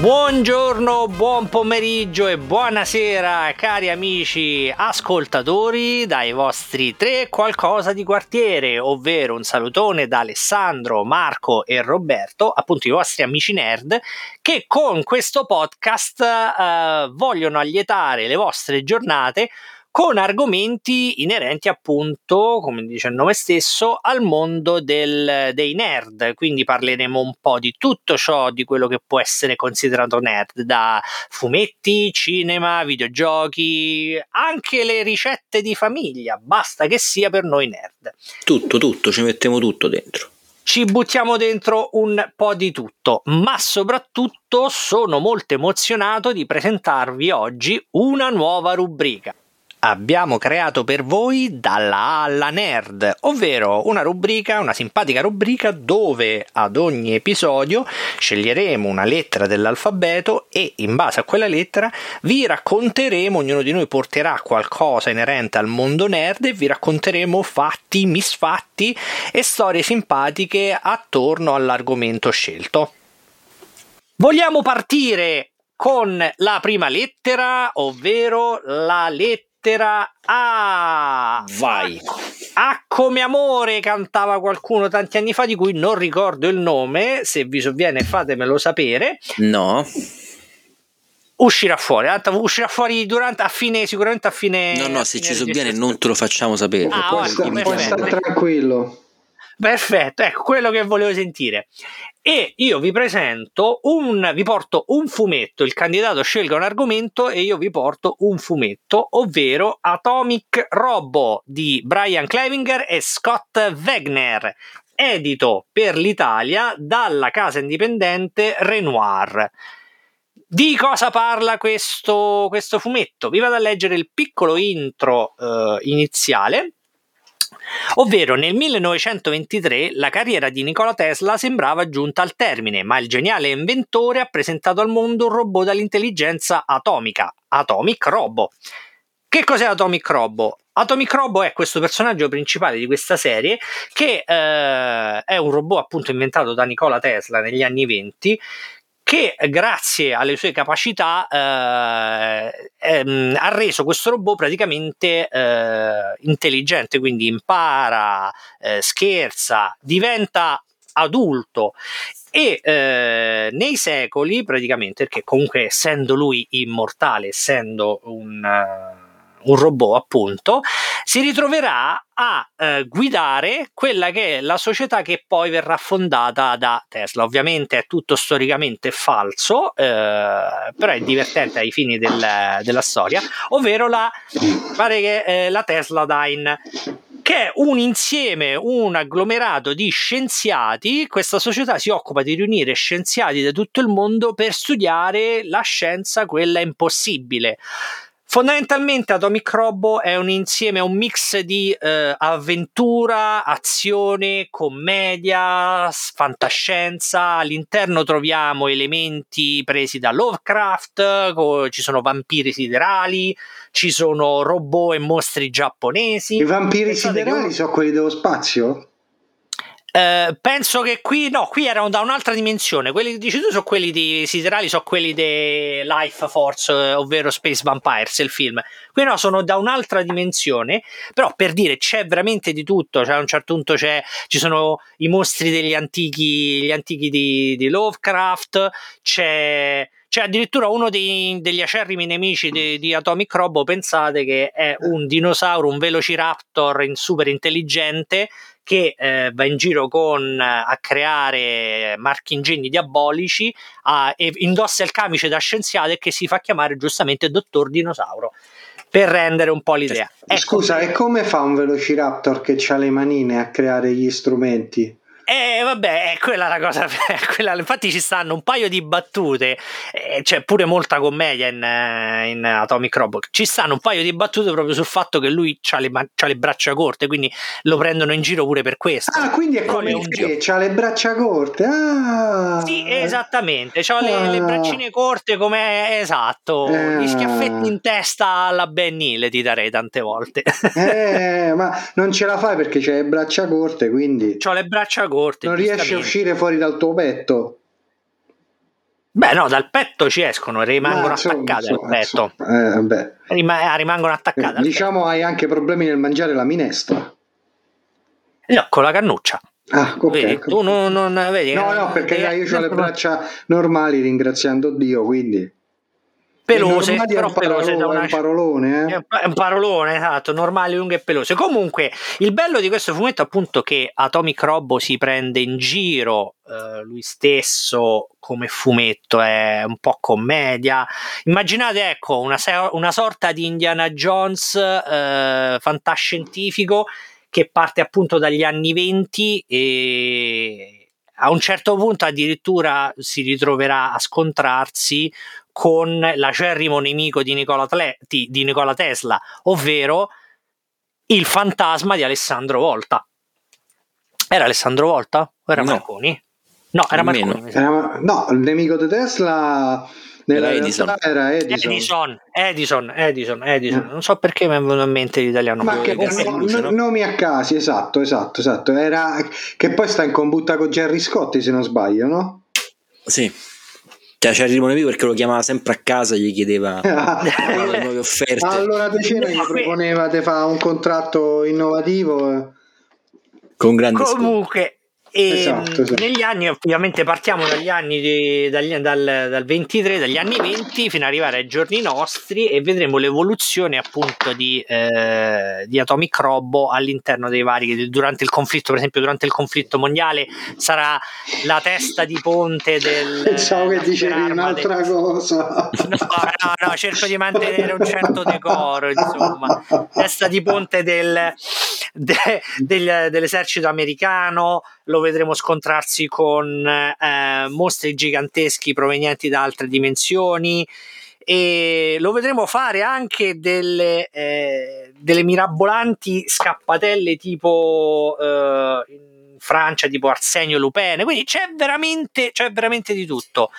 Buongiorno, buon pomeriggio e buonasera cari amici ascoltatori dai vostri tre qualcosa di quartiere, ovvero un salutone da Alessandro, Marco e Roberto, appunto i vostri amici nerd, che con questo podcast eh, vogliono allietare le vostre giornate con argomenti inerenti appunto, come dice il nome stesso, al mondo del, dei nerd. Quindi parleremo un po' di tutto ciò di quello che può essere considerato nerd, da fumetti, cinema, videogiochi, anche le ricette di famiglia, basta che sia per noi nerd. Tutto, tutto, ci mettiamo tutto dentro ci buttiamo dentro un po' di tutto, ma soprattutto sono molto emozionato di presentarvi oggi una nuova rubrica abbiamo creato per voi dalla A alla Nerd, ovvero una rubrica, una simpatica rubrica dove ad ogni episodio sceglieremo una lettera dell'alfabeto e in base a quella lettera vi racconteremo, ognuno di noi porterà qualcosa inerente al mondo nerd e vi racconteremo fatti, misfatti e storie simpatiche attorno all'argomento scelto. Vogliamo partire con la prima lettera, ovvero la lettera lettera A. Vai. A come amore cantava qualcuno tanti anni fa di cui non ricordo il nome, se vi sovviene fatemelo sapere. No. Uscirà fuori, uscirà fuori durante, a fine, sicuramente a fine. No, no, se ci sovviene non te lo facciamo sapere. Ah, puoi, puoi stare tranquillo. Perfetto, ecco quello che volevo sentire. E io vi presento un, vi porto un fumetto, il candidato scelga un argomento e io vi porto un fumetto, ovvero Atomic Robo di Brian Clevinger e Scott Wegner, edito per l'Italia dalla casa indipendente Renoir. Di cosa parla questo, questo fumetto? Vi vado a leggere il piccolo intro eh, iniziale Ovvero nel 1923 la carriera di Nikola Tesla sembrava giunta al termine, ma il geniale inventore ha presentato al mondo un robot dall'intelligenza atomica, Atomic Robo. Che cos'è Atomic Robo? Atomic Robo è questo personaggio principale di questa serie che eh, è un robot appunto inventato da Nikola Tesla negli anni 20 che grazie alle sue capacità eh, ehm, ha reso questo robot praticamente eh, intelligente, quindi impara, eh, scherza, diventa adulto. E eh, nei secoli praticamente perché comunque essendo lui immortale essendo un uh, un robot appunto, si ritroverà a eh, guidare quella che è la società che poi verrà fondata da Tesla. Ovviamente è tutto storicamente falso, eh, però è divertente ai fini del, della storia, ovvero la, pare che, eh, la Tesla Dyne che è un insieme, un agglomerato di scienziati. Questa società si occupa di riunire scienziati da tutto il mondo per studiare la scienza, quella impossibile. Fondamentalmente Atomic Robo è un insieme, un mix di eh, avventura, azione, commedia, fantascienza. All'interno troviamo elementi presi da Lovecraft, co- ci sono vampiri siderali, ci sono robot e mostri giapponesi. I vampiri Pensate siderali che... sono quelli dello spazio? Uh, penso che qui no, qui erano da un'altra dimensione. Quelli che dici tu sono quelli di Siderali, sono quelli di Life Force, eh, ovvero Space Vampires, il film. Qui no, sono da un'altra dimensione. Però per dire c'è veramente di tutto. Cioè, a un certo punto ci sono i mostri degli antichi, gli antichi di, di Lovecraft, c'è c'è addirittura uno dei, degli acerrimi nemici di, di, Atomic Robo. Pensate che è un dinosauro, un velociraptor super intelligente che eh, va in giro con, eh, a creare marchingegni diabolici, a, e indossa il camice da scienziato e che si fa chiamare giustamente Dottor Dinosauro per rendere un po' l'idea. Ecco. Scusa, e come fa un Velociraptor che ha le manine a creare gli strumenti? Eh, vabbè, è quella la cosa. quella, infatti, ci stanno un paio di battute, eh, c'è pure molta commedia in, eh, in, Atomic Robot. Ci stanno un paio di battute proprio sul fatto che lui ha le, le, braccia corte, quindi lo prendono in giro pure per questo. Ah, quindi è come il che ha le braccia corte. Ah. Sì, esattamente. Ha le, ah. le, braccine corte come esatto. Ah. Gli schiaffetti in testa alla Ben Hill ti darei tante volte. eh, ma non ce la fai perché c'hai le braccia corte, quindi. Ho le braccia corte corte. Non riesci a uscire fuori dal tuo petto. Beh, no, dal petto ci escono, rimangono insomma, attaccate insomma, al petto. Eh, Rima- rimangono attaccate. Diciamo hai anche problemi nel mangiare la minestra. No, con la cannuccia. Ah, ok. Vedi, tu non, non vedi, no, no, perché eh, io ho le braccia normali ringraziando Dio, quindi pelose, però è un, pelose parolone, una... è un parolone, eh? è un parolone, esatto, normali, lunghe e pelose. Comunque, il bello di questo fumetto è appunto che Atomic Robo si prende in giro eh, lui stesso come fumetto, è un po' commedia. Immaginate, ecco, una, una sorta di Indiana Jones eh, fantascientifico che parte appunto dagli anni 20 e a un certo punto addirittura si ritroverà a scontrarsi con l'acerrimo nemico di Nicola, Tle- di Nicola Tesla, ovvero il fantasma di Alessandro Volta. Era Alessandro Volta o era no. Marconi? No, era Marconi. Era, no, il nemico di Tesla nella era Edison. Era Edison. Edison, Edison, Edison, Edison. Non so perché mi è venuto in mente l'italiano. Ma che no, luce, no? nomi a casi, esatto, esatto, esatto. Era, che poi sta in combutta con Jerry Scotti, se non sbaglio, no? Sì. Cioè, c'era il nemico perché lo chiamava sempre a casa, gli chiedeva le nuove offerte. Allora Decena gli proponeva di fare un contratto innovativo. Con grande Comunque, e esatto, esatto. negli anni, ovviamente partiamo dagli anni di, dagli, dal, dal, 23, dagli anni 20 fino ad arrivare ai giorni nostri e vedremo l'evoluzione appunto di, eh, di Atomic Robo all'interno dei vari, durante il conflitto, per esempio durante il conflitto mondiale sarà la testa di ponte del... Pensavo che dicevi un'altra del... cosa. No, no, no, cerco di mantenere un certo decoro, insomma. Testa di ponte del, de, del, dell'esercito americano, lo vedremo scontrarsi con eh, mostri giganteschi provenienti da altre dimensioni e lo vedremo fare anche delle, eh, delle mirabolanti scappatelle tipo eh, in Francia tipo Arsenio Lupin quindi c'è veramente, c'è veramente di tutto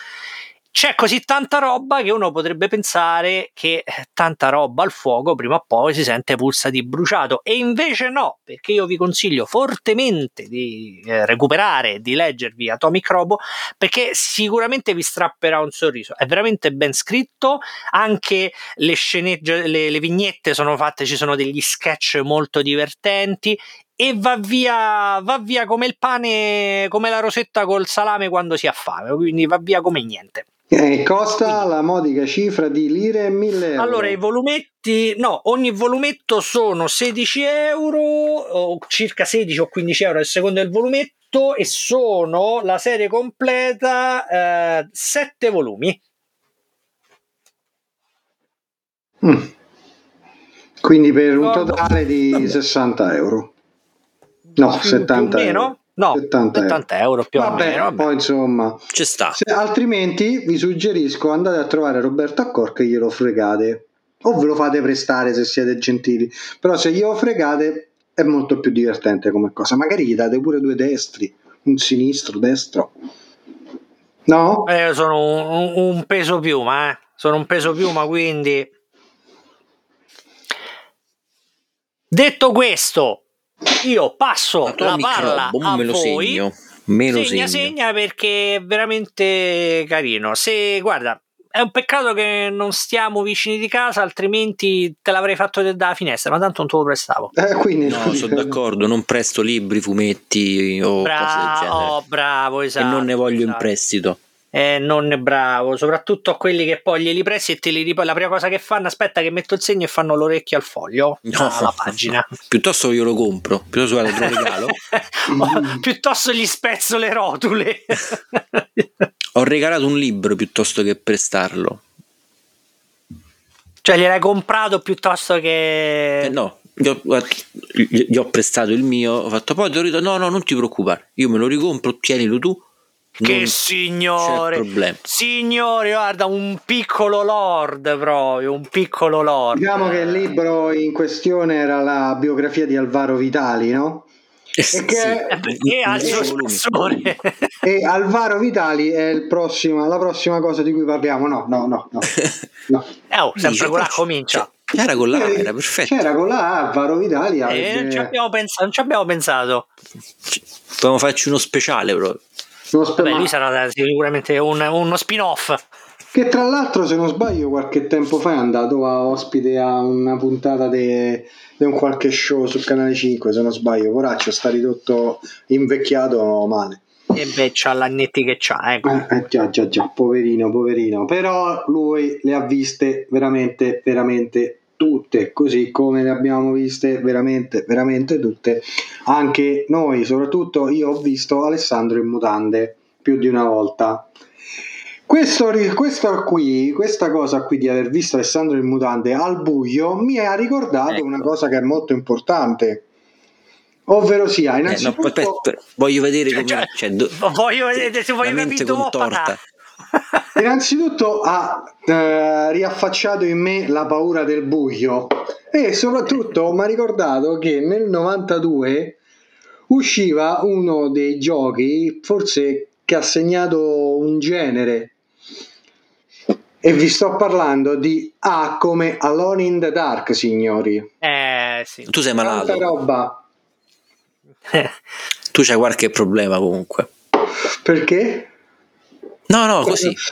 c'è così tanta roba che uno potrebbe pensare che eh, tanta roba al fuoco prima o poi si sente pulsa di bruciato e invece no, perché io vi consiglio fortemente di eh, recuperare, di leggervi Atomic Robo perché sicuramente vi strapperà un sorriso, è veramente ben scritto, anche le sceneggiate, le, le vignette sono fatte, ci sono degli sketch molto divertenti e va via, va via come il pane, come la rosetta col salame quando si ha fame, quindi va via come niente. Eh, costa la modica cifra di lire e 1000 euro. Allora, i volumetti, no, ogni volumetto sono 16 euro, circa 16 o 15 euro a seconda del volumetto, e sono la serie completa eh, 7 volumi. Mm. Quindi per un totale di 60 euro. No, 70 euro. No, 70, 70 euro. più vabbè, o meno. Vabbè. Poi insomma, ci sta. Se, altrimenti vi suggerisco andate a trovare Roberto Accorca e glielo fregate. O ve lo fate prestare se siete gentili. Però se glielo fregate è molto più divertente come cosa. Magari gli date pure due destri, un sinistro, destro. No? Eh, sono un, un peso piuma, eh. Sono un peso piuma, quindi... Detto questo, io passo la palla Rob, a me lo voi. Segno. Me lo segna, segno. segna perché è veramente carino. Se guarda, è un peccato che non stiamo vicini di casa, altrimenti te l'avrei fatto dalla finestra, ma tanto non te lo prestavo. Eh, quindi no, sono d'accordo, non presto libri, fumetti o bravo, cose del genere. Oh, bravo, esatto. E non ne voglio esatto. in prestito eh, non è bravo, soprattutto a quelli che poi glieli presti e te li ripoi. La prima cosa che fanno, aspetta che metto il segno e fanno l'orecchio al foglio, no, alla pagina. Piuttosto io lo compro, piuttosto lo regalo. piuttosto gli spezzo le rotule. Ho regalato un libro piuttosto che prestarlo. Cioè gliel'hai comprato piuttosto che... Eh, no, gli ho, gli ho, prestato il mio, ho fatto poi ti ho detto no no non ti preoccupare, io me lo ricompro, tienilo tu che non signore, signore, guarda, un piccolo lord proprio, un piccolo lord. Diciamo che il libro in questione era la biografia di Alvaro Vitali, no? E, che, e al suo spessore. E Alvaro Vitali è prossimo, la prossima cosa di cui parliamo. No, no, no, no. no. Eh, oh, sempre con la comincia. Era con la era perfetto. C'era con la Alvaro Vitali. Eh, non, ci abbiamo pensato, non ci abbiamo pensato. Dobbiamo farci uno speciale proprio. Vabbè, lui sarà sicuramente un- uno spin-off. Che tra l'altro, se non sbaglio, qualche tempo fa è andato a ospite a una puntata di un qualche show su Canale 5, se non sbaglio. Poraccio sta ridotto invecchiato male. E beh, c'ha l'annetti che c'ha, ecco. Eh, eh, già, già, già, poverino, poverino. Però lui le ha viste veramente, veramente tutte, così come le abbiamo viste veramente, veramente tutte. Anche noi, soprattutto io ho visto Alessandro in mutande più di una volta. Questo, questo qui, questa cosa qui di aver visto Alessandro in mutande al buio mi ha ricordato Ecco. una cosa che è molto importante. Ovvero sia, Eh, no, innanzitutto... aspetta, voglio vedere Cioè, come cioè, cioè, do- voglio vedere se voglio capire contorta. Innanzitutto ha eh, riaffacciato in me la paura del buio e soprattutto mi ha ricordato che nel 92 usciva uno dei giochi forse che ha segnato un genere e vi sto parlando di A come Alone in the Dark signori Eh, sì. tu sei tanta malato, roba tu c'hai qualche problema comunque. perché? No, no, così.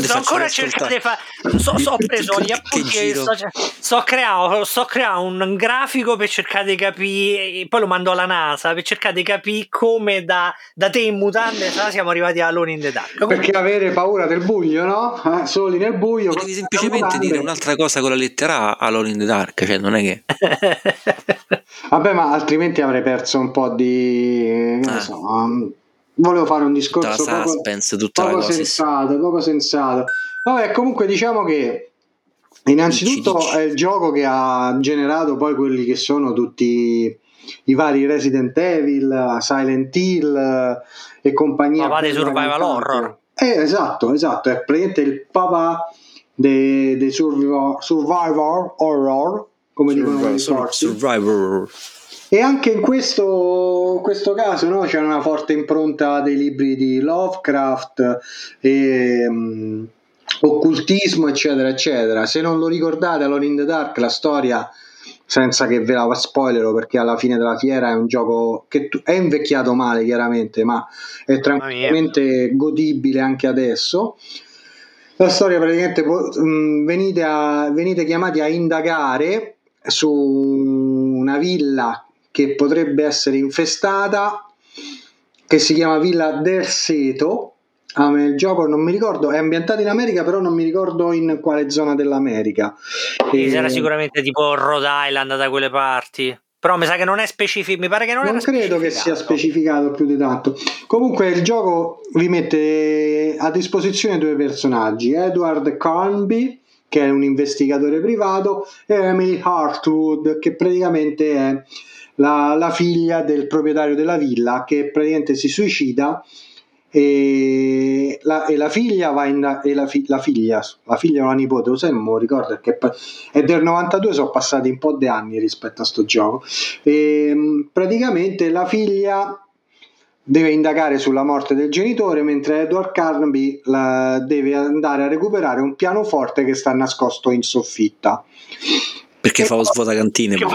Sto ancora cercando di fare. So, so, ho preso gli appunti e sto, sto creando, sto creando un grafico per cercare di capire. Poi lo mando alla NASA per cercare di capire come da, da te in mutande siamo arrivati a Alone in the Dark. Comunque- perché avere paura del buio no? Eh, soli nel buio Devi semplicemente dire un'altra cosa con la lettera A Alone in the Dark, cioè non è che Vabbè, ma altrimenti avrei perso un po' di. ne Ah. so, um, volevo fare un tutta discorso la poco, suspense, tutta la poco sì. sensato, poco sensato. Vabbè, comunque diciamo che innanzitutto Dici, dici. è il gioco che ha generato poi quelli che sono tutti i vari Resident Evil, Silent Hill eh, e compagnia. Papà dei survival horror. Eh, esatto, esatto, è praticamente il papà dei, dei survival, survivor horror, come dicono quelli Sur- forti. Survivor. E anche in questo, questo caso no, c'è una forte impronta dei libri di Lovecraft e mm, occultismo, eccetera, eccetera. Se non lo ricordate, Alone in the Dark, la storia, senza che ve la spoilerò, perché alla fine della fiera è un gioco che tu- è invecchiato male, chiaramente, ma è tranquillamente godibile anche adesso. La storia praticamente mm, venite, a- venite chiamati a indagare su una villa che potrebbe essere infestata, che si chiama Villa del Seto. Ah, il gioco non mi ricordo, è ambientato in America, però non mi ricordo in quale zona dell'America. E- Era sicuramente tipo Rhode Island da quelle parti. Però mi sa che non è specifico. Mi pare che non, non credo che sia specificato. specificato più di tanto. Comunque il gioco vi mette a disposizione due personaggi, Edward Carnby, che è un investigatore privato, e Emily Hartwood, che praticamente è la, la figlia del proprietario della villa, che praticamente si suicida e la, e la figlia va in e la, fi- la figlia la figlia o la nipote lo sai non ricordo perché è del 92 sono passati un po' di anni rispetto a sto gioco. E, mh, praticamente la figlia deve indagare sulla morte del genitore mentre Edward Carnaby la- deve andare a recuperare un pianoforte che sta nascosto in soffitta Perché fa lo svuotacantine. Che poi.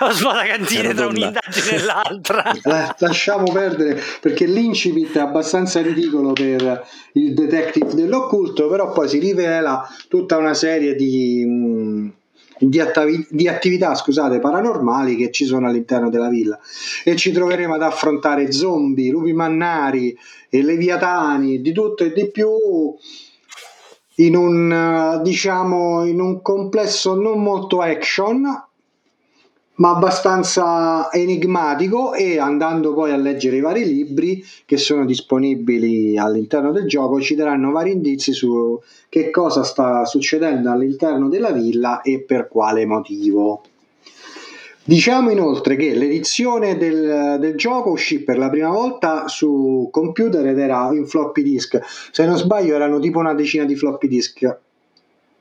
ho svuota cantine Era tra un'indagine e l'altra. La- lasciamo perdere perché l'incipit è abbastanza ridicolo per il detective dell'occulto, però poi si rivela tutta una serie di, mh, di, attavi- di attività scusate, paranormali che ci sono all'interno della villa e ci troveremo ad affrontare zombie, lupi mannari e leviatani, di tutto e di più in un eh, diciamo in un complesso non molto action ma abbastanza enigmatico e andando poi a leggere i vari libri che sono disponibili all'interno del gioco ci daranno vari indizi su che cosa sta succedendo all'interno della villa e per quale motivo. Diciamo inoltre che l'edizione del, del gioco uscì per la prima volta su computer ed era in floppy disk. Se non sbaglio erano tipo una decina di floppy disk,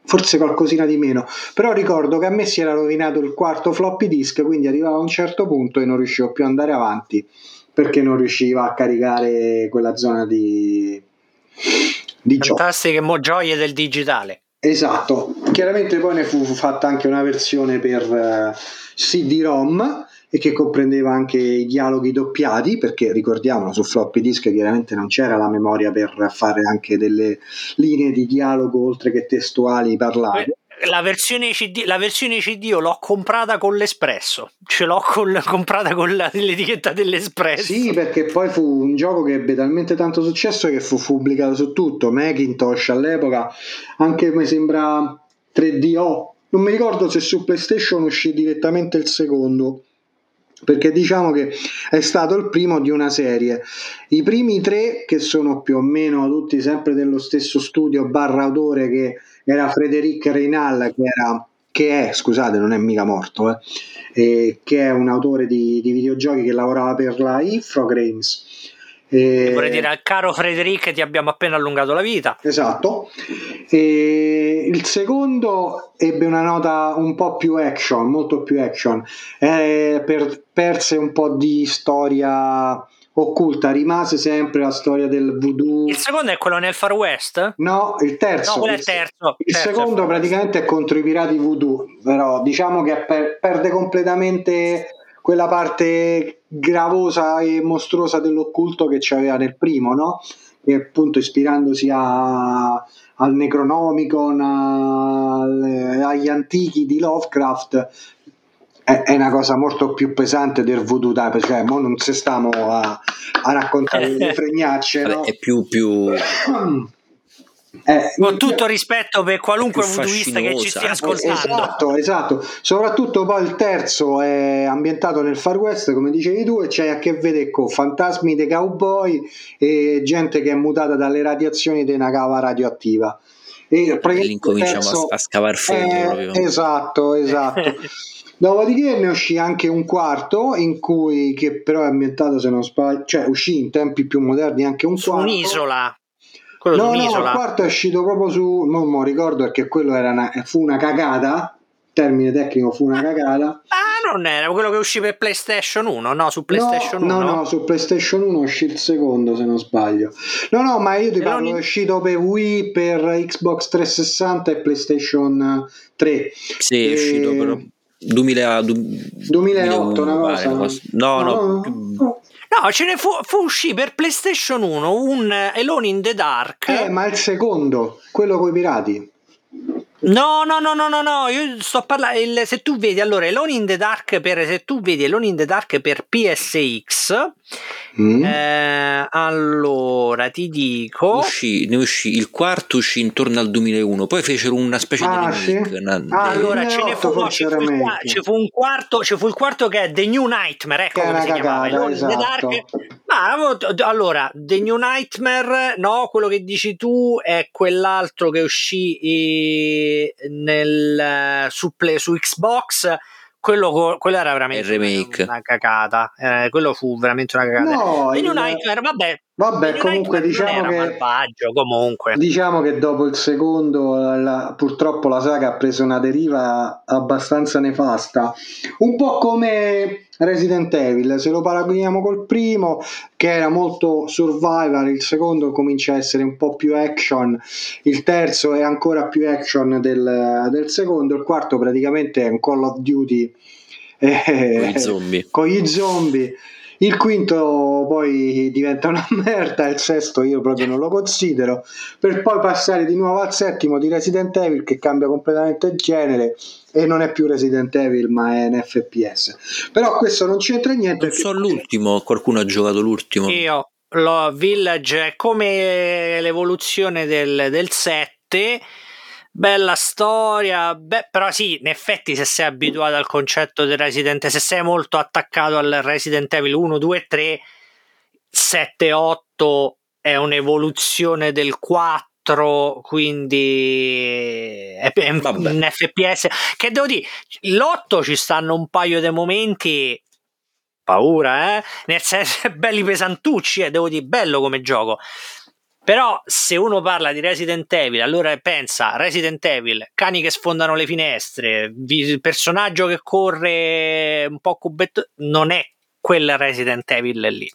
forse qualcosina di meno. Però ricordo che a me si era rovinato il quarto floppy disk, quindi arrivava a un certo punto e non riuscivo più ad andare avanti perché non riusciva a caricare quella zona di, di gioco. Fantastiche gioie del digitale. Esatto, chiaramente poi ne fu fatta anche una versione per eh, CD-ROM e che comprendeva anche i dialoghi doppiati, perché ricordiamolo, su floppy disk chiaramente non c'era la memoria per fare anche delle linee di dialogo oltre che testuali parlate. La versione, CD, la versione CD io l'ho comprata con l'Espresso, ce l'ho col, comprata con la, l'etichetta dell'Espresso. Sì, perché poi fu un gioco che ebbe talmente tanto successo che fu pubblicato su tutto, Macintosh all'epoca, anche mi sembra 3DO, non mi ricordo se su PlayStation uscì direttamente il secondo perché diciamo che è stato il primo di una serie. I primi tre, che sono più o meno tutti sempre dello stesso studio barra autore che era Frédéric Reynal, che, era, che è, scusate, non è mica morto, eh, eh, che è un autore di, di, videogiochi che lavorava per la Infogrames. E... Vorrei dire al caro Frederic ti abbiamo appena allungato la vita. Esatto. E il secondo ebbe una nota un po' più action, molto più action. Eh, per, perse un po' di storia occulta, rimase sempre la storia del voodoo. Il secondo è quello nel Far West? No, il terzo. No, quello è il terzo. Il terzo secondo praticamente è contro i pirati voodoo, però diciamo che per, perde completamente quella parte gravosa e mostruosa dell'occulto che c'aveva nel primo, no? E appunto ispirandosi a, al Necronomicon, al, agli antichi di Lovecraft, è, una cosa molto più pesante del voodoo type, cioè mo non si stiamo a, a raccontare le fregnacce, no? è più, più Eh, Con tutto rispetto per qualunque voodooista che ci stia ascoltando. Esatto, esatto. Soprattutto poi il terzo è ambientato nel Far West, come dicevi tu, e c'è a che vedere con fantasmi dei cowboy e gente che è mutata dalle radiazioni di una cava radioattiva. E lì incominciamo terzo, a, scavare fondo eh, Esatto, esatto. Dopodiché ne uscì anche un quarto in cui, che però è ambientato se non sbaglio, cioè uscì in tempi più moderni anche un Su quarto. un'isola quello no, no, il quarto è uscito proprio su. Non mi ricordo perché quello era una, fu una cagata. Termine tecnico fu una cagata. Ah, non era quello che uscì per PlayStation 1, no? Su PlayStation no, 1. No, no, su PlayStation 1 uscì il secondo, se non sbaglio. No, no, ma io ti parlo, non... è uscito per Wii, per Xbox 360 e PlayStation 3. Sì, e... è uscito però 2000, 2008, una cosa. No, no, no, no No, ce ne fu, fu uscì per PlayStation 1 un Alone in the Dark. Eh, ma il secondo, quello con i pirati. No, no, no, no, no, no, io sto parlando. Se tu vedi allora Alone in the Dark per se tu vedi Alone in the Dark per PSX, mm. eh, allora ti dico. Uscì, ne uscì il quarto uscì intorno al 2001, poi fecero una specie ah, di remake. Sì? Una, ah, allora ce ne fu, no, ci, fu il, ci fu un quarto, ci fu il quarto che è The New Nightmare, ecco che come si cagata, chiamava Alone esatto. in the Dark. Ma allora, The New Nightmare, no, quello che dici tu è quell'altro che uscì. Nel, su, play, su Xbox quello, quello, era veramente una cagata. Eh, quello fu veramente una cagata. No, in il... Nightmare, vabbè. Vabbè, comunque diciamo che, malvagio, comunque. diciamo che dopo il secondo, la, purtroppo la saga ha preso una deriva abbastanza nefasta. Un po' come Resident Evil, se lo paragoniamo col primo, che era molto survival, il secondo comincia a essere un po' più action, il terzo è ancora più action del, del secondo, il quarto praticamente è un Call of Duty eh, con, gli zombie. con gli zombie. Il quinto poi diventa una merda, il sesto io proprio non lo considero, per poi passare di nuovo al settimo di Resident Evil che cambia completamente il genere e non è più Resident Evil ma è un FPS. Però questo non c'entra niente. Non so l'ultimo, qualcuno ha giocato l'ultimo. Io, lo Village è come l'evoluzione del, del 7 bella storia, beh, però sì, in effetti se sei abituato al concetto del Resident se sei molto attaccato al Resident Evil 1, 2, 3, 7, 8 è un'evoluzione del 4, quindi è un FPS che devo dire, l'8 ci stanno un paio di momenti paura, eh? Nel senso, belli pesantucci, eh? devo dire, bello come gioco. Però se uno parla di Resident Evil, allora pensa Resident Evil, cani che sfondano le finestre, personaggio che corre un po' cubetto, non è quel Resident Evil lì.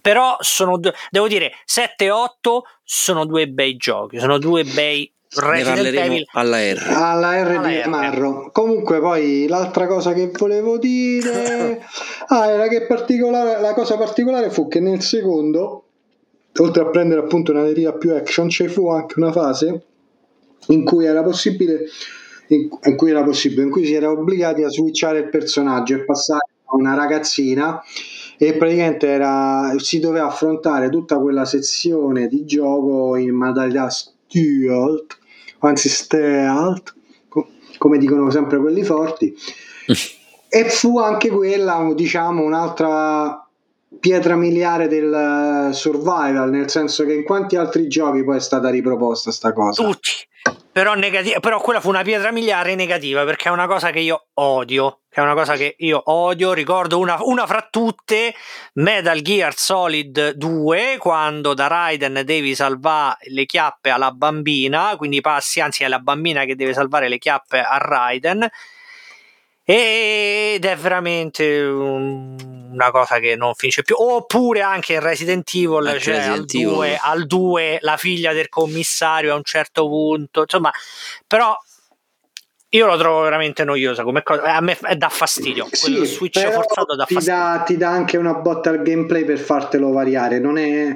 Però sono, devo dire, 7 e 8 sono due bei giochi, sono due bei Resident Evil alla R. alla R Alla di R. Gamarro. Comunque, poi l'altra cosa che volevo dire ah, era che particolare, la cosa particolare fu che nel secondo, oltre a prendere appunto una deriva più action, ci fu anche una fase in cui era possibile. In, in cui era possibile, in cui si era obbligati a switchare il personaggio e passare a una ragazzina e praticamente era, si doveva affrontare tutta quella sezione di gioco in modalità stealth, anzi stealth, co- come dicono sempre quelli forti. e fu anche quella, diciamo, un'altra pietra miliare del eh, survival, nel senso che in quanti altri giochi poi è stata riproposta sta cosa? tutti. Però, negati- però quella fu una pietra miliare negativa perché è una cosa che io odio. È una cosa che io odio. Ricordo una, una fra tutte: Metal Gear Solid 2, quando da Raiden devi salvare le chiappe alla bambina. Quindi passi, anzi, è la bambina che deve salvare le chiappe a Raiden. Ed è veramente un- una cosa che non finisce più. Oppure anche in Resident Evil, Anche cioè al Resident Evil. 2, al 2, la figlia del commissario a un certo punto. Insomma, però io lo trovo veramente noiosa come cosa. A me dà fastidio. Quello Sì, switch però forzato dà ti fastidio. dà, ti dà anche una botta al gameplay per fartelo variare. Non è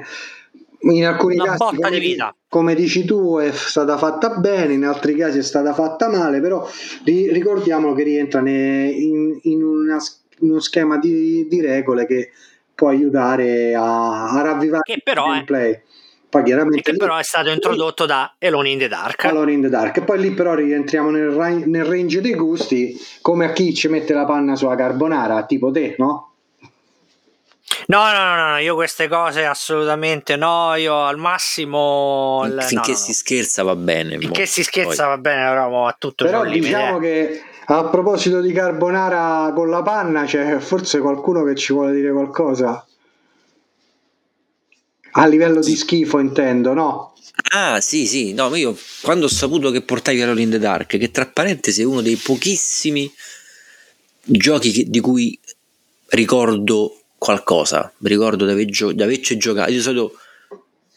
in alcuni Una casi, botta come, di vita. come dici tu, è stata fatta bene, in altri casi è stata fatta male. Però ri- ricordiamo che rientra ne- in, in una uno schema di, di regole che può aiutare a, a ravvivare Che però il è- gameplay. Poi E chiaramente che lì- però è stato introdotto da Alone in the Dark. Alone in the Dark. E poi lì però rientriamo nel, ra- nel range dei gusti, come a chi ci mette la panna sulla carbonara, tipo te, no? No, no, no, no, io queste cose assolutamente no. Io al massimo. il- Finché no, no. si scherza va bene. mo. Finché si scherza Poi- va bene, però mo a tutto Però diciamo eh. che a proposito di carbonara con la panna c'è forse qualcuno che ci vuole dire qualcosa. A livello di schifo intendo, no? Ah, sì, sì, no, io quando ho saputo che portavi Alone in the Dark, che tra parentesi è uno dei pochissimi giochi che- di cui ricordo qualcosa, mi ricordo di, aver gio- di averci giocato, io di solito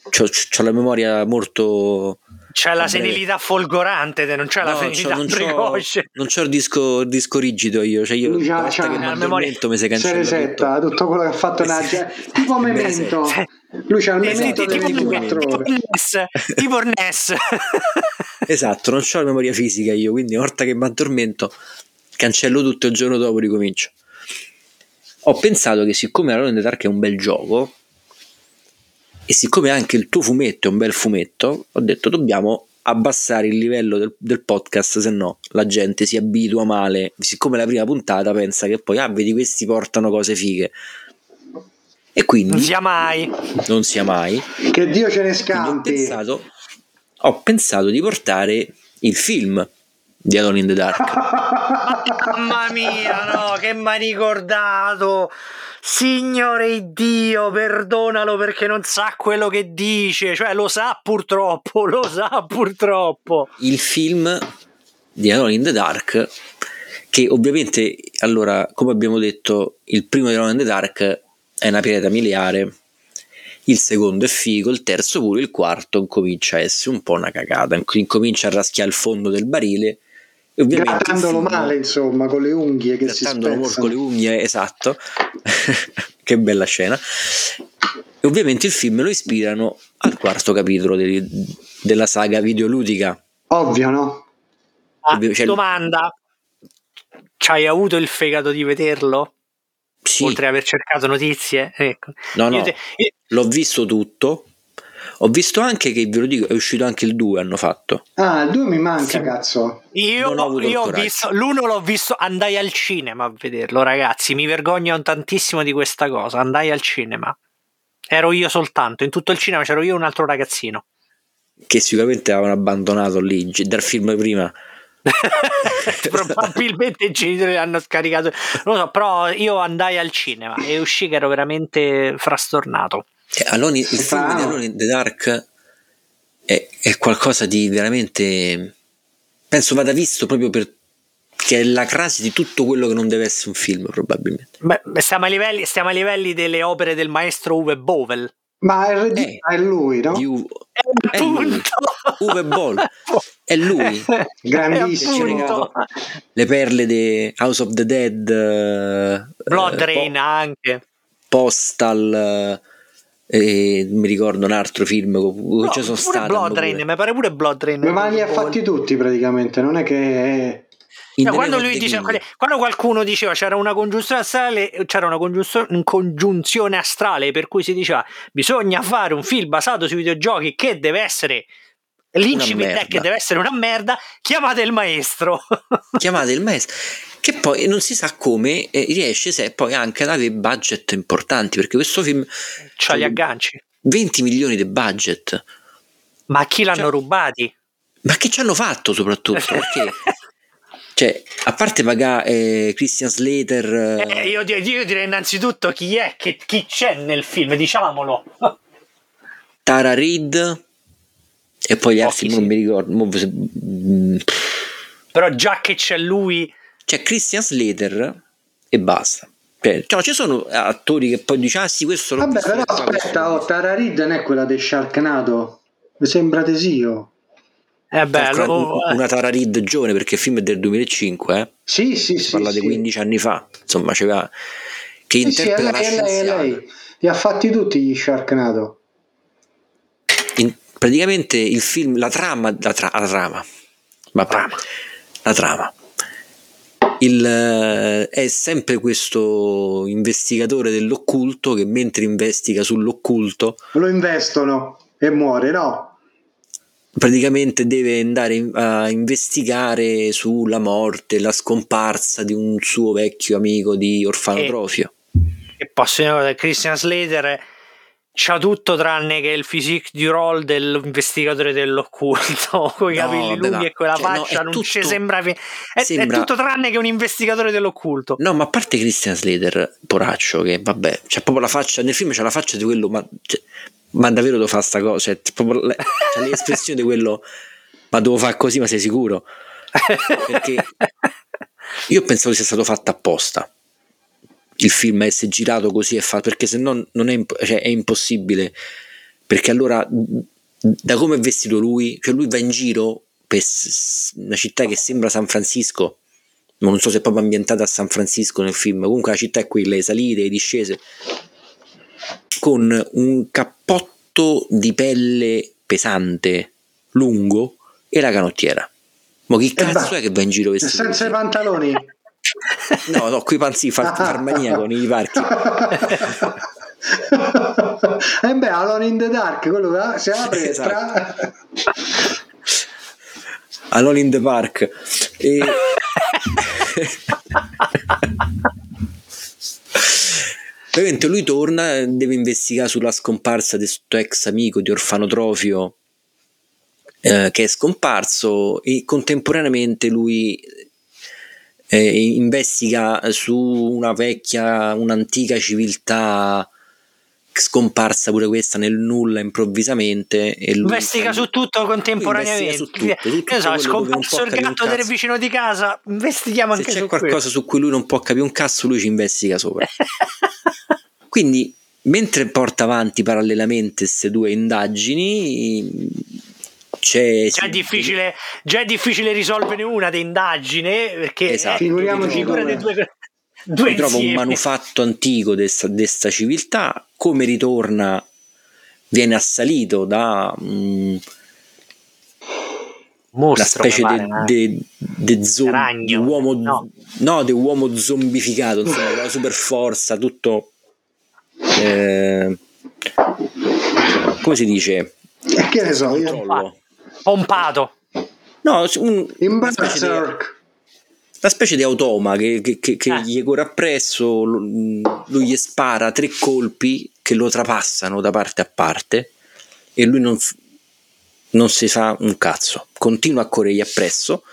ho la memoria molto... C'è la senilità folgorante, te non c'è la No, senilità c'ho- non c'ho, precoce. non c'ho il disco, il disco rigido io, cioè io c'ha- c'ha che mi memoria- addormento mi si Si cancella resetta tutto. tutto quello che ha fatto Eh, una sì. tipo memento. Lui c'ha il memento delle tipo, 24 tipo ore. tipo il NES. Esatto, non ho la memoria fisica io, quindi una volta che mi addormento cancello tutto e il giorno dopo ricomincio. Ho pensato che siccome Alone in the Dark è un bel gioco e siccome anche il tuo fumetto è un bel fumetto, ho detto dobbiamo abbassare il livello del, del podcast, se no la gente si abitua male, siccome la prima puntata pensa che poi, ah, vedi questi portano cose fighe. E non quindi sia mai. non sia mai. Che Dio ce ne Quindi ho scampi. pensato, ho pensato di portare il film di Alone in the Dark. Mamma mia, no, che mi ha ricordato. Signore Dio, perdonalo perché non sa quello che dice. Cioè, lo sa purtroppo, lo sa purtroppo. il film di Alone in the Dark che ovviamente allora come abbiamo detto il primo di Alone in the Dark è una pietra miliare il secondo è figo il terzo pure il quarto incomincia a essere un po' una cagata incomincia a raschiare il fondo del barile Grattandolo film- male, insomma, con le unghie che si grattandolo molto con le spezzano. unghie, esatto. che bella scena. E ovviamente il film lo ispirano al quarto capitolo del- della saga videoludica. Ovvio, no? Ah, cioè- domanda: ci hai avuto il fegato di vederlo? Sì, Oltre ad aver cercato notizie? Ecco. no, no, Io te- io- l'ho visto tutto. Ho visto anche che, ve lo dico, è uscito anche il 2, hanno fatto. Ah, il 2 mi manca, Sì. cazzo. Io, Non ho avuto il io ho coraggio. visto l'uno l'ho visto, andai al cinema a vederlo, ragazzi. Mi vergogno tantissimo di questa cosa. Andai al cinema. Ero io soltanto, in tutto il cinema c'ero io e un altro ragazzino. Che sicuramente avevano abbandonato lì dal film prima. Probabilmente i genitori hanno scaricato. Non lo so, però io andai al cinema e uscì che ero veramente frastornato. Eh, Alone- il film di. Alone in the Dark è, è qualcosa di veramente. Penso vada visto proprio per. che è la crasi di tutto quello che non deve essere un film, probabilmente. Beh, stiamo, a livelli, stiamo a livelli delle opere del maestro Uwe Bovel. Ma il regista Eh. è lui, no? Uwe- È lui. Uwe Boll. È lui. Grandissimo. Le perle di House of the Dead. eh, Blood eh, Rain Po- anche. Postal. eh, e mi ricordo un altro film con No, ci sono pure. Blood Rain, mi pare pure Blood Rain. Ma li ha fatti tutti praticamente, non è che... No, The quando, King. quando qualcuno diceva c'era una congiunzione astrale, c'era una congiunzio- congiunzione astrale per cui si diceva bisogna fare un film basato sui videogiochi che deve essere l'incipit è che merda. deve essere una merda, chiamate il maestro. chiamate il maestro che poi non si sa come eh, riesce se poi anche ad avere budget importanti perché questo film C'ha gli agganci. 20 milioni di budget Ma chi l'hanno Cioè- rubati? ma che ci hanno fatto soprattutto perché cioè a parte pagare eh, Christian Slater eh, io, di- io direi innanzitutto chi è, che, chi c'è nel film, diciamolo. Tara Reid e poi gli altri non mi ricordo mm, Però già che c'è lui, c'è Christian Slater e basta Cioè, cioè, ci sono attori che poi dicono ah sì questo l'ho Vabbè, visto però aspetta, oh, Tara Reid non è quella del Sharknado. Mi sembra tesio. è visto. bello. Una- una Tara Reid giovane perché il film è del 2005 eh? Sì, sì, si sì. parla sì. di 15 anni fa insomma c'era che Sì, sì, interpreta la lei, è lei, è lei. Li ha fatti tutti gli Sharknado. In- praticamente il film la trama la, tra- la trama Vabbè, Trama. la trama il, eh, è sempre questo investigatore dell'occulto che mentre investiga sull'occulto Lo investono e muore, no? praticamente deve andare a investigare sulla morte, la scomparsa di un suo vecchio amico di orfanotrofio. E dire una cosa, Christian Slater c'ha tutto tranne che il physique du role dell'investigatore dell'occulto con i No, capelli lunghi ma- e quella cioè, no, faccia è non tutto- ci sembra è, è sembra- tutto tranne che un investigatore dell'occulto No, ma a parte Christian Slater, poraccio, che vabbè, c'è proprio la faccia, nel film c'è la faccia di quello, ma, cioè, ma davvero devo fare sta cosa? Cioè, c'è proprio le- c'è l'espressione di quello, ma devo fare così, ma sei sicuro? Perché io pensavo sia stato fatto apposta il film essere girato così e fa perché se no non è, imp- cioè, è impossibile perché allora da come è vestito lui cioè lui va in giro per una città che sembra San Francisco ma non so se è proprio ambientata a San Francisco nel film comunque la città è quella le salite le discese con un cappotto di pelle pesante lungo e la canottiera ma chi cazzo basta. è che va in giro vestito Senza i pantaloni. No, no, qui panzi far, far maniaco nei parchi. e Eh beh, Alone in the Dark, quello che si apre Esatto. tra... Alone in the Park. E... Ovviamente lui torna, deve investigare sulla scomparsa di questo ex amico di orfanotrofio eh, che è scomparso e contemporaneamente lui eh, investiga su una vecchia, un'antica civiltà scomparsa pure questa nel nulla improvvisamente e lui investiga su tutto contemporaneamente. Su tutto, tutto ne so, quello scomparso il gatto del vicino di casa. Investighiamo se anche c'è su qualcosa su cui lui non può capire un cazzo lui ci investiga sopra. Quindi mentre porta avanti parallelamente queste due indagini c'è Già è, difficile, già è difficile risolvere una di indagine perché Esatto. eh, Figuriamoci figura due. dei due, due si trova un manufatto antico di questa civiltà come ritorna viene assalito da una Mostro, specie mi di eh. de, de zo- Ragno. di uomo No. no, di uomo zombificato insomma con la super forza tutto eh, come si dice che ne so, io... controllo pompato no un, una specie di Berserk. una specie di automa che, che- che- che Eh. gli corre appresso, lu- lui gli spara tre colpi che lo trapassano da parte a parte e lui non, non si fa un cazzo, continua a corrergli appresso.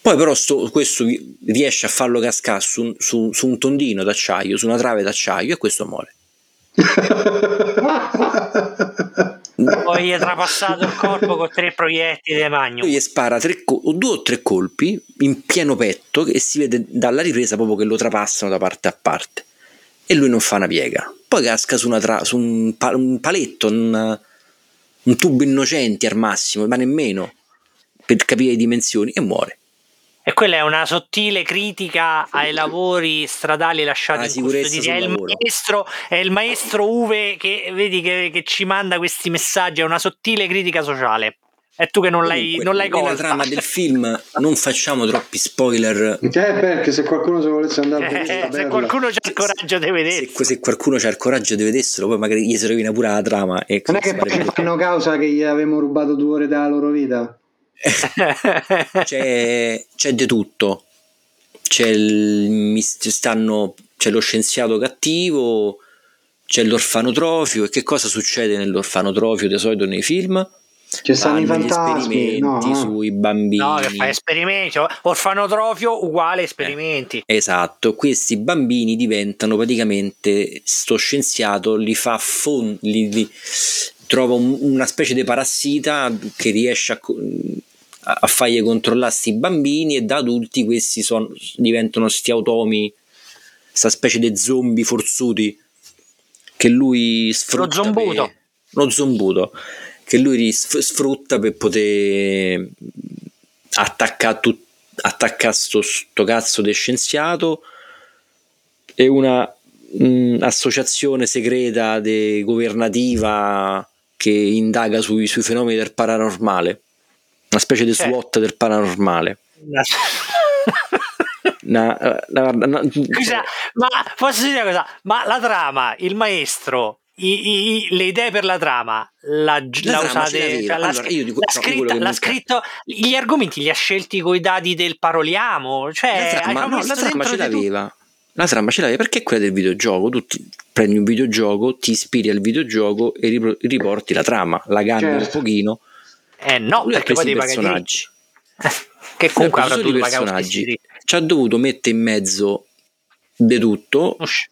Poi però sto- questo riesce a farlo cascare su, su- su un tondino d'acciaio, su una trave d'acciaio e questo muore. poi gli è trapassato il corpo con tre proiettili di magno Lui gli spara tre due o tre colpi in pieno petto e si vede dalla ripresa proprio che lo trapassano da parte a parte e lui non fa una piega. Poi casca su, tra- su un, pa- un paletto, un, un tubo innocenti al massimo, ma nemmeno per capire le dimensioni e muore. E quella è una sottile critica ai lavori stradali lasciati La in sicurezza custodia. È il, maestro, è il maestro Uve che vedi che, che ci manda questi messaggi. È una sottile critica sociale. E tu che non l'hai, Comunque, non l'hai colta. trama del film non facciamo troppi spoiler. Eh, perché se qualcuno se volesse andare a vedere Eh, se qualcuno c'ha il coraggio di vedere. Se, se qualcuno ha il coraggio di vederselo, poi magari gli si rovina pure la trama. E Non è che poi fanno causa che gli avevamo rubato due ore della loro vita? c'è, c'è di tutto. C'è, il, stanno, c'è lo scienziato cattivo, c'è l'orfanotrofio. E che cosa succede nell'orfanotrofio di solito nei film? Ci stanno i fantasmi, esperimenti no? sui bambini. No, che fai esperimenti. Orfanotrofio uguale esperimenti. Esatto, questi bambini diventano praticamente sto scienziato li fa fon- li, li- trova un- una specie di parassita che riesce a, a, fargli controllare questi bambini e da adulti questi son- diventano sti automi, sta specie di zombie forzuti che lui sfrutta Lo zombuto. per- lo zombuto che lui sfrutta per poter attaccare tut- attaccare sto, sto cazzo di scienziato e una mh, associazione segreta de- governativa che indaga sui, sui fenomeni del paranormale una specie di Cioè. SWAT del paranormale Una- eh, una- una- Scusa, ma posso dire una cosa? Ma la trama, il maestro, i- i- i- le idee per la trama, la, La la usate, cioè, l'ha, Allora, dico- io scritta- scritto, gli argomenti li ha scelti coi dati del paroliamo, cioè la trama, no, la trama ce l'aveva. La trama ce l'aveva perché è quella del videogioco. Tu prendi un videogioco, ti ispiri al videogioco e ripro- riporti la trama, la cambi un Certo. pochino. Eh no, Lui ha perché preso poi i personaggi. che comunque Ha avrà preso dovuto pagare personaggi. Ci ha dovuto mettere in mezzo di tutto. Ush.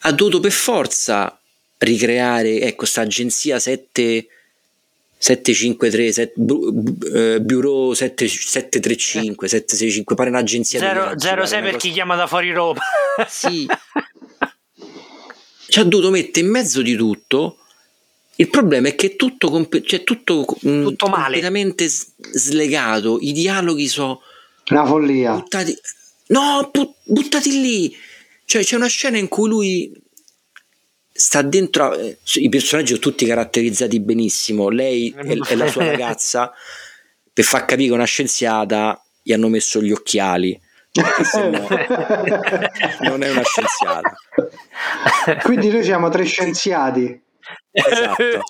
Ha dovuto per forza ricreare ecco sta agenzia 7 753 set- bu- bu- eh, bureau 7, 735 765 pare un'agenzia di Zero- viaggi, 06 pare una per cosa- chi chiama da fuori Roma. Sì. ci ha dovuto mettere in mezzo di tutto. Il problema è che è tutto, comp- cioè tutto, mh, Tutto male. completamente s- slegato. I dialoghi sono Una follia. buttati. No, bu- buttati lì. Cioè, c'è una scena in cui lui sta dentro. eh, I personaggi sono tutti caratterizzati benissimo. Lei e, e la sua ragazza, per far capire che è una scienziata, gli hanno messo gli occhiali. No non è una scienziata. Quindi noi siamo tre scienziati. Esatto.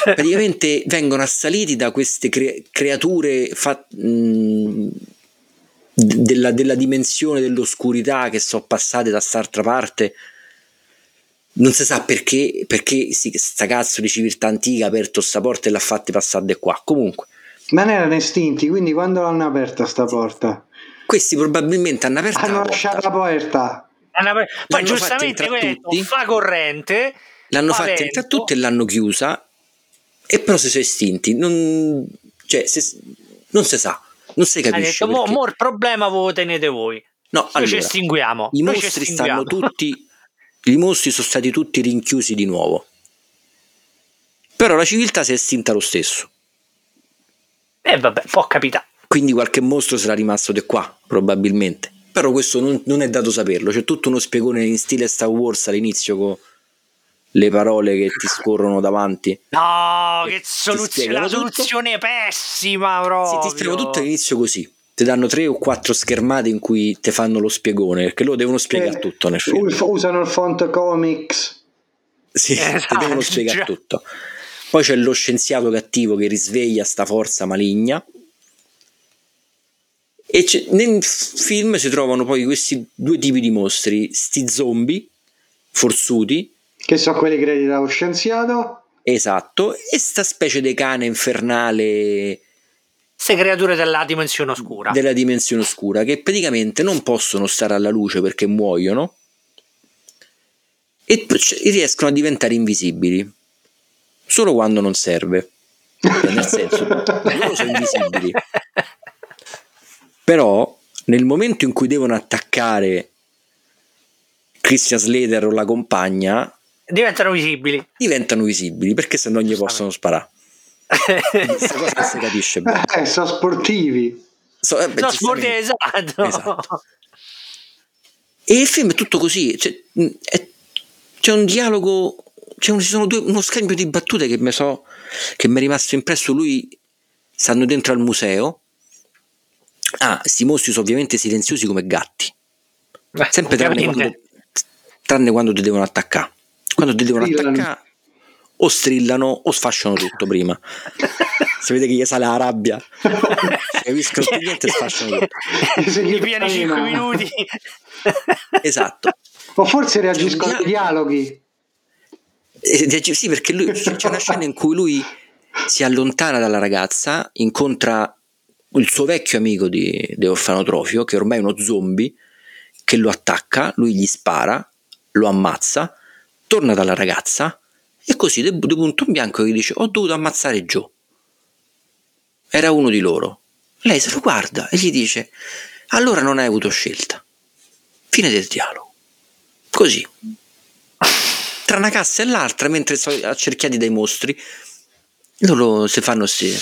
praticamente vengono assaliti da queste cre- creature fa- mh, della, della dimensione dell'oscurità che sono passate da quest'altra parte non si sa perché perché si, sta cazzo di civiltà antica ha aperto sta porta e l'ha fatte passare di qua comunque Ma ne erano estinti, quindi quando l'hanno aperta sta porta? questi probabilmente hanno aperto Hanno la lasciato porta la porta. Poi L'hanno giustamente fatta tutti. fa corrente. l'hanno fa fatta entrare tutti e l'hanno chiusa e però si sono estinti non, cioè, se- non si sa non si Ha capisce detto, mo, perché. mo il problema ve lo tenete voi. No, Noi ci allora, estinguiamo. I noi ci mostri estinguiamo. stanno tutti. I mostri sono stati tutti rinchiusi di nuovo. Però la civiltà si è estinta lo stesso. Eh vabbè, può capitare. Quindi qualche mostro sarà rimasto di qua, probabilmente. Però questo non, non è dato saperlo. C'è tutto uno spiegone in stile Star Wars all'inizio con le parole che ti scorrono davanti. No, che soluzione, la tutto. soluzione è pessima, Sì, proprio. ti spiegano tutto all'inizio così. Ti danno tre o quattro schermate in cui ti fanno lo spiegone, perché loro devono spiegare Eh, tutto nel film. us- Usano il font comics. Sì, Esatto, ti devono spiegare già. tutto. Poi c'è lo scienziato cattivo che risveglia sta forza maligna. E nel film si trovano poi questi due tipi di mostri, sti zombie forzuti, Che sono quelli crediti dallo scienziato. esatto, e sta specie di cane infernale Queste creature della dimensione oscura. della dimensione oscura che praticamente non possono stare alla luce perché muoiono e riescono a diventare invisibili solo quando non serve. Cioè, nel senso, loro sono invisibili. Però nel momento in cui devono attaccare Christian Slater o la compagna, Diventano visibili. diventano visibili perché se no gli possono sparare. Questa cosa si capisce bene. Eh, sono sportivi. So- eh, beh, No, giustamente- sporti, esatto. Esatto. E il film è tutto così. C'è, mh, è- c'è un dialogo, c'è un- ci sono due- uno scambio di battute che mi so, che mi è rimasto impresso. Lui stanno dentro al museo. Ah, sti mostri sono ovviamente silenziosi come gatti. Beh, Sempre tranne quando, tranne quando ti devono attaccare. Quando ti devono attaccare o strillano o sfasciano tutto prima. si vede che gli sale la rabbia. Capiscono più niente e sfasciano tutto. Se gli I piani 5 fai una- minuti. Esatto. O forse reagiscono un ai dialoghi. Eh, Sì, perché lui, c'è c'è una scena in cui lui si allontana dalla ragazza, incontra il suo vecchio amico di, di orfanotrofio, che ormai è uno zombie, che lo attacca, lui gli spara, lo ammazza, torna dalla ragazza e così punto in bianco gli dice ho dovuto ammazzare Joe. Era uno di loro. Lei se lo guarda e gli dice allora non hai avuto scelta. Fine del dialogo. Così tra una cassa e l'altra, mentre sono accerchiati dai mostri, loro si fanno sì.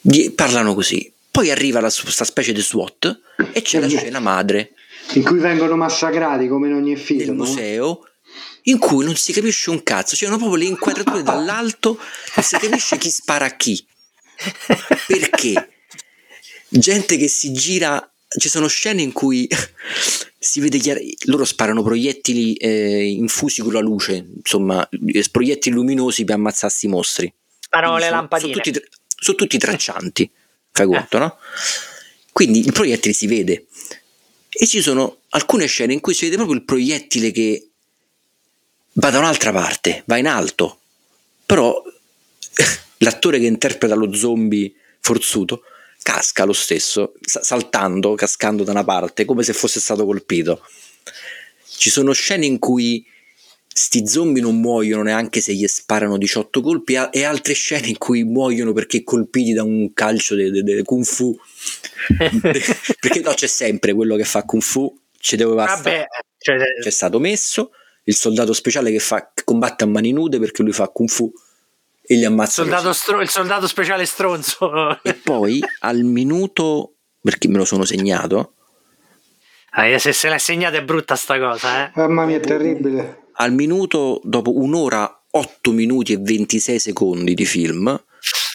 Gli- parlano così. Poi arriva la, questa specie di SWAT e c'è la scena madre In cui vengono massacrati come in ogni film. no? museo in cui non si capisce un cazzo, c'erano proprio le inquadrature dall'alto e si capisce chi spara a chi. Perché? Gente che si gira, ci sono scene in cui si vede chiar- loro sparano proiettili eh, infusi con la luce, insomma, eh, proiettili luminosi per ammazzarsi i mostri. Sparano le lampadine. Sono tutti, sono tutti traccianti, fai conto, no? Quindi il proiettile si vede. E ci sono alcune scene in cui si vede proprio il proiettile che va da un'altra parte, va in alto. Però l'attore che interpreta lo zombie forzuto casca lo stesso, sa- saltando, cascando da una parte, come se fosse stato colpito. Ci sono scene in cui sti zombie non muoiono neanche se gli sparano 18 colpi e altre scene in cui muoiono perché colpiti da un calcio del kung fu perché no c'è sempre quello che fa kung fu ci doveva Vabbè, stare cioè, c'è stato messo il soldato speciale che fa, che combatte a mani nude perché lui fa kung fu e li ammazza soldato così. stro- il soldato speciale stronzo. e poi al minuto perché me lo sono segnato Ah, se se l'ha segnata è brutta sta cosa, eh. Mamma mia, è terribile. al minuto dopo un'ora 8 minuti e 26 secondi di film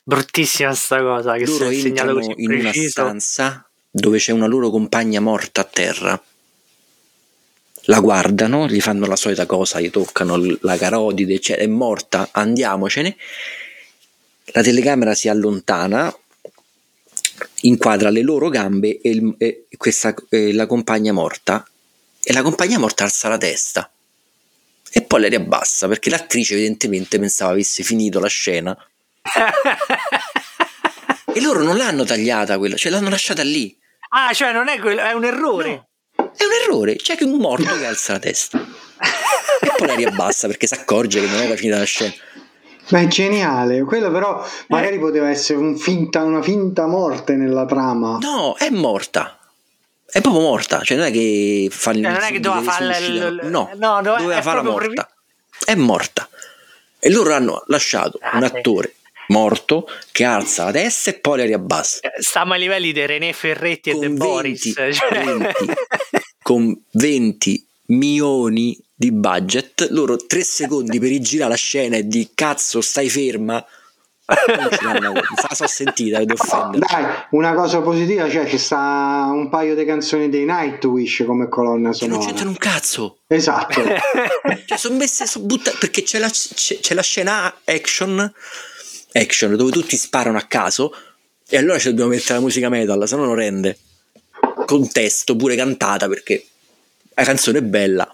Bruttissima sta cosa. Che loro si è segnato entrano così in una preciso. stanza dove c'è una loro compagna morta a terra. La guardano, gli fanno la solita cosa, gli toccano la carotide, cioè, è morta, andiamocene. La telecamera si allontana, inquadra le loro gambe e, il- e questa, e la compagna morta. E la compagna morta alza la testa e poi la riabbassa perché l'attrice evidentemente pensava avesse finito la scena e loro non l'hanno tagliata quella, cioè l'hanno lasciata lì. ah, cioè non è quello, è un errore. È un errore, c'è che un morto che alza la testa. E poi la riabbassa perché si accorge che non era finita la scena. Ma è geniale. Quello però magari poteva essere un finta- una finta morte nella trama. No, è morta. È proprio morta, cioè non è che fa il Cioè, non è che doveva fare No, no, dove- doveva è farla proprio morta. È morta. E loro hanno lasciato Ah, un sì. attore morto che alza la testa e poi la riabbassa. Stiamo ai livelli di René Ferretti e Con De 20, Boris. cioè. 20, con 20 milioni di budget, loro tre secondi per rigirare la scena e di cazzo stai ferma. Fa- so sentita ed offendere. Dai, una cosa positiva c'è, ci sta un paio di canzoni dei Nightwish come colonna Che non sonora. c'entrano un cazzo. Esatto. Cioè, sono messe, sono buttate perché c'è la, c'è, c'è la scena action, action dove tutti sparano a caso e allora ci dobbiamo mettere la musica metal, se no non rende. Con testo pure cantata perché la canzone è bella.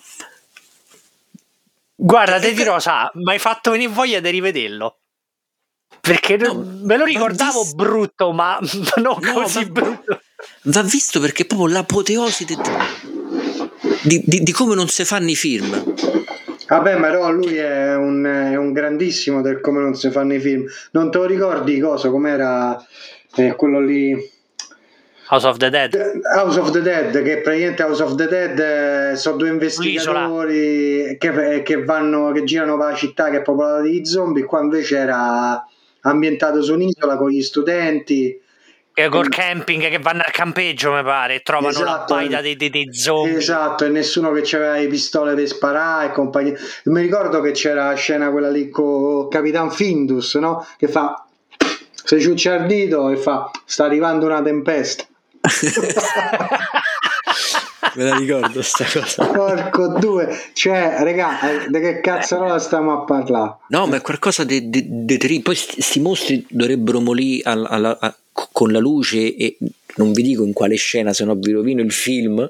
Guarda, te dirò, sa, mi hai fatto venire voglia di rivederlo. Perché No, me lo ricordavo ma brutto, ma non No, così ma- brutto. Va visto perché è proprio l'apoteosi de- di, di- di come non si fanno i film. Vabbè, ma no, lui è un, è un grandissimo del come non si fanno i film. Non te lo ricordi cosa? Com'era eh, quello lì? House of the Dead. House of the Dead, che praticamente House of the Dead eh, sono due investigatori che, che, vanno, che girano per la città che è popolata di zombie, qua invece era ambientato su un'isola con gli studenti. E col camping che vanno al campeggio, mi pare, e trovano esatto, la baita dei, dei, dei, zombie. Esatto, e nessuno che aveva le pistole per sparare e compagnia. Mi ricordo che c'era la scena quella lì con Capitan Findus, no? Che fa sei ciucciardito e fa sta arrivando una tempesta Me la ricordo sta cosa. Porco due, cioè, regà, eh, di che cazzarola stiamo a parlare? No, ma è qualcosa di terribile. Poi questi mostri dovrebbero morire alla, alla, a, con la luce e non vi dico in quale scena, se no vi rovino il film.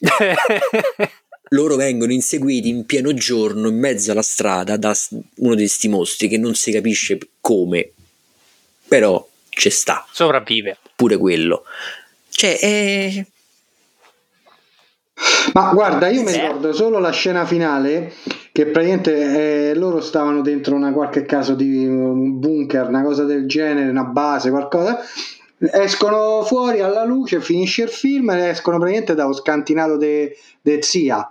Loro vengono inseguiti in pieno giorno in mezzo alla strada da uno di questi mostri che non si capisce come, però ci sta. Sopravvive. Pure quello. Cioè, è... Ma guarda, io mi ricordo solo la scena finale che praticamente eh, loro stavano dentro una qualche caso di un bunker, una cosa del genere, una base, qualcosa. Escono fuori alla luce, finisce il film e escono praticamente dallo scantinato de, de zia.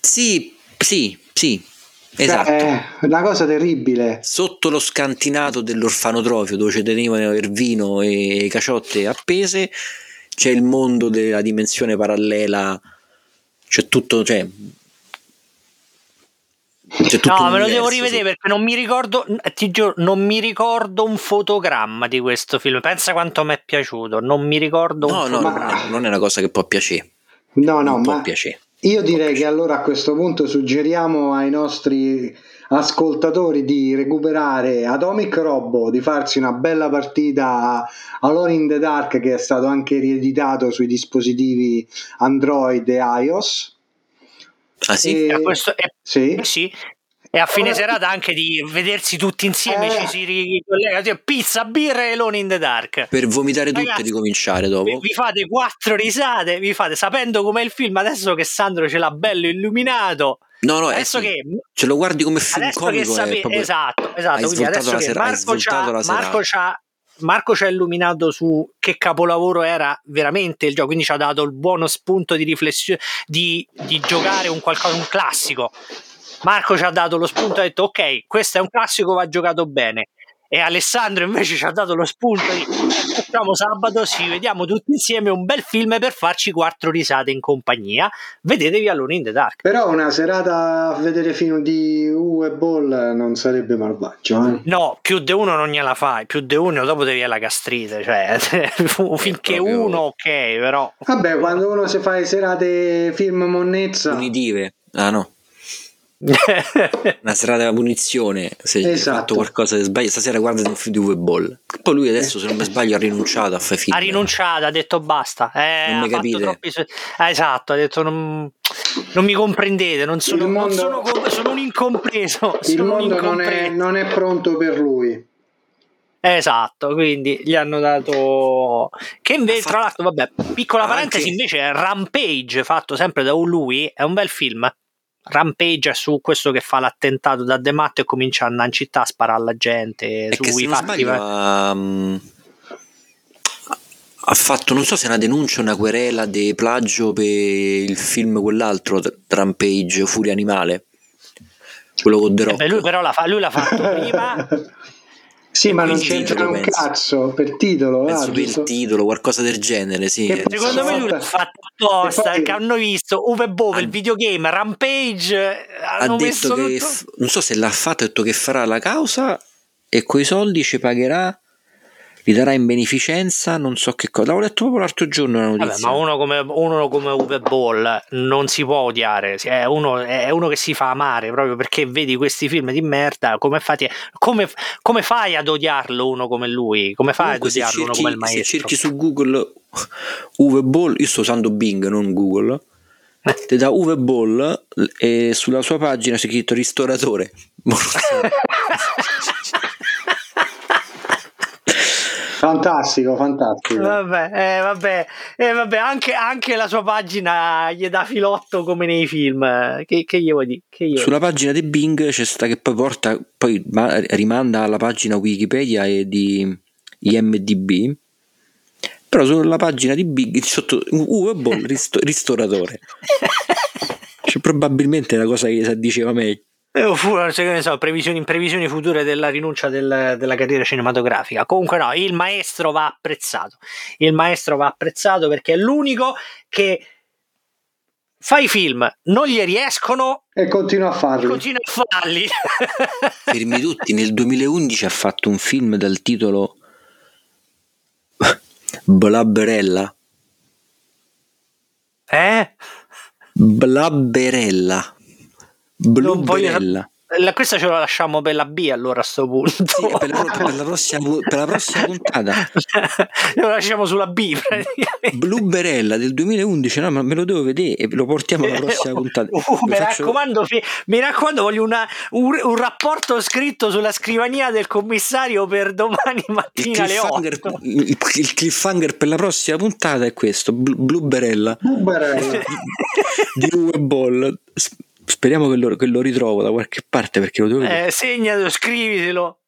Sì, sì, sì. Esatto. È una cosa terribile. Sotto lo scantinato dell'orfanotrofio dove ci tenevano il vino e caciotte appese c'è il mondo della dimensione parallela, c'è tutto, cioè, c'è tutto no, me lo devo rivedere sì. perché non mi ricordo, ti giuro, non mi ricordo un fotogramma di questo film. Pensa quanto mi è piaciuto, non mi ricordo no, un no, no, non è una cosa che può piacere. No, no, non ma piacere. Io direi che allora a questo punto suggeriamo ai nostri ascoltatori di recuperare Atomic Robo, di farsi una bella partita Alone in the Dark che è stato anche rieditato sui dispositivi Android e iOS. Ah sì? E... Questo è... sì. sì. E a fine serata anche di vedersi tutti insieme, eh. ci si ricollega, pizza, birra e Alone in the Dark. Per vomitare tutto Ragazzi, e ricominciare dopo. Vi, vi fate quattro risate, vi fate sapendo com'è il film, adesso che Sandro ce l'ha bello illuminato No, no, adesso che ce lo guardi come film comico sape- proprio... esatto, esatto, quindi adesso che sera- Marco, c'ha, Marco, c'ha, Marco ci ha illuminato su che capolavoro era veramente il gioco, quindi ci ha dato il buono spunto di riflessione di, di giocare un qualcosa un classico. Marco ci ha dato lo spunto e ha detto ok, questo è un classico, va giocato bene e Alessandro invece ci ha dato lo spunto di facciamo sabato, ci vediamo tutti insieme un bel film per farci quattro risate in compagnia. Vedetevi Alone in the Dark. Però una serata a vedere film di U e Ball non sarebbe malvagio. Eh? No, più di uno non gliela fai, più di uno dopo devi alla gastrite, cioè finché proprio... uno ok, però. Vabbè, quando uno si fa le serate film monnezza. Unitive. Ah no. Una serata di punizione se esatto. hai fatto qualcosa di sbaglio stasera guardati un film di V-Ball poi lui adesso se non mi sbaglio ha rinunciato a fare film ha rinunciato ha detto basta. Eh, non mi capite. troppi... eh, esatto ha detto non, non mi comprendete non sono, mondo... non sono, sono un incompreso il sono mondo non è, non è pronto per lui. Esatto, quindi gli hanno dato. Che invece, tra l'altro, vabbè, piccola parentesi, invece, Rampage, fatto sempre da lui, è un bel film rampeggia su questo che fa l'attentato da De Matto e comincia a andare in città a sparare alla gente è sui fatti sbaglio, um, ha fatto non so se è una denuncia o una querela di plagio per il film quell'altro Rampage Furia Animale quello con The Rock. Eh beh, lui però l'ha, fa- lui l'ha fatto prima Sì, ma non c'entra un penso. cazzo per titolo. Penso ah, per il titolo, qualcosa del genere, sì. Che secondo me lui l'ha fatto apposta, perché hanno visto Uwe Bove, il videogame, Rampage, ha detto che, tutto... non so se l'ha fatto, ha detto che farà la causa e coi soldi ci pagherà li darà in beneficenza, non so che cosa. L'avevo letto proprio l'altro giorno la notizia. Vabbè, ma uno come, uno come Uwe Ball non si può odiare, è uno, è uno, che si fa amare proprio perché vedi questi film di merda, come, fate, come, come fai ad odiarlo uno come lui? Come fai Comunque, ad odiarlo cerchi, uno come il maestro? Se cerchi su Google Uwe Ball, io sto usando Bing, non Google. Ti dà Uwe Ball e sulla sua pagina c'è scritto ristoratore. Fantastico, fantastico. Vabbè, eh, vabbè, eh, vabbè anche, anche, la sua pagina gli dà filotto come nei film. Che, che gli vuoi dire? Che Sulla pagina di Bing c'è sta che poi porta, poi rimanda alla pagina Wikipedia e di IMDB. Però sulla pagina di Big sotto Uwe Boll risto- ristoratore. cioè, probabilmente è una cosa che si diceva meglio. Eh, fu, cioè, ne so, previsioni, previsioni future della rinuncia del, della carriera cinematografica. Comunque, no, il maestro va apprezzato. Il maestro va apprezzato perché è l'unico che fa i film, non gli riescono e continua a farli. Continua a farli. Fermi tutti, nel 2011 ha fatto un film dal titolo Blabberella. Eh? Blabberella. Blubberella. La, questa ce la lasciamo per la B allora a sto punto. Sì, per, la, per, la prossima, per, la, prossima, puntata. lo lasciamo sulla B Bluberella del 2011, no, ma me lo devo vedere e lo portiamo alla prossima puntata. Uh, mi, faccio... raccomando, mi raccomando, voglio una, un, un, rapporto scritto sulla scrivania del commissario per domani mattina alle 8. Il, il cliffhanger per la prossima puntata è questo, Bluberella. Bluberella. di Uwe Ball Speriamo che lo, che lo, ritrovo da qualche parte perché lo devo. Eh, segnalo, scrivitelo.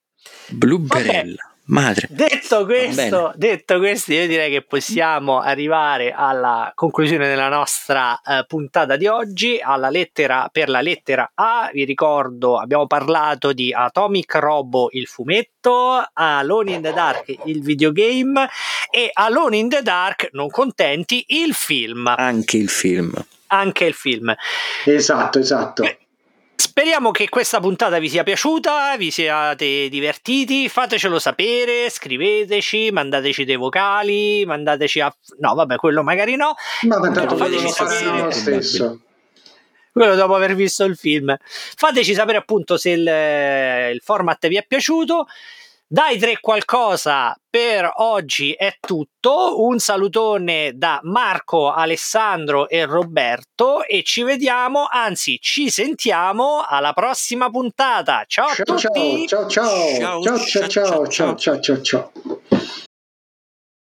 Bluberella. Madre. Detto questo, detto questo, io direi che possiamo arrivare alla conclusione della nostra uh, puntata di oggi, alla lettera per la lettera A. Vi ricordo, abbiamo parlato di Atomic Robo, il fumetto, Alone in the Dark, il videogame e Alone in the Dark, non contenti, il film. Anche il film anche il film. Esatto, esatto. Speriamo che questa puntata vi sia piaciuta, vi siate divertiti, fatecelo sapere, scriveteci, mandateci dei vocali, mandateci a... no vabbè quello magari no, ma tanto fateci sapere lo stesso. Quello dopo aver visto il film. Fateci sapere appunto se il, il format vi è piaciuto. Dai tre qualcosa per oggi è tutto. Un salutone da Marco, Alessandro e Roberto e ci vediamo, anzi ci sentiamo alla prossima puntata. Ciao, ciao a tutti. Ciao ciao ciao ciao ciao ciao ciao ciao. ciao, ciao.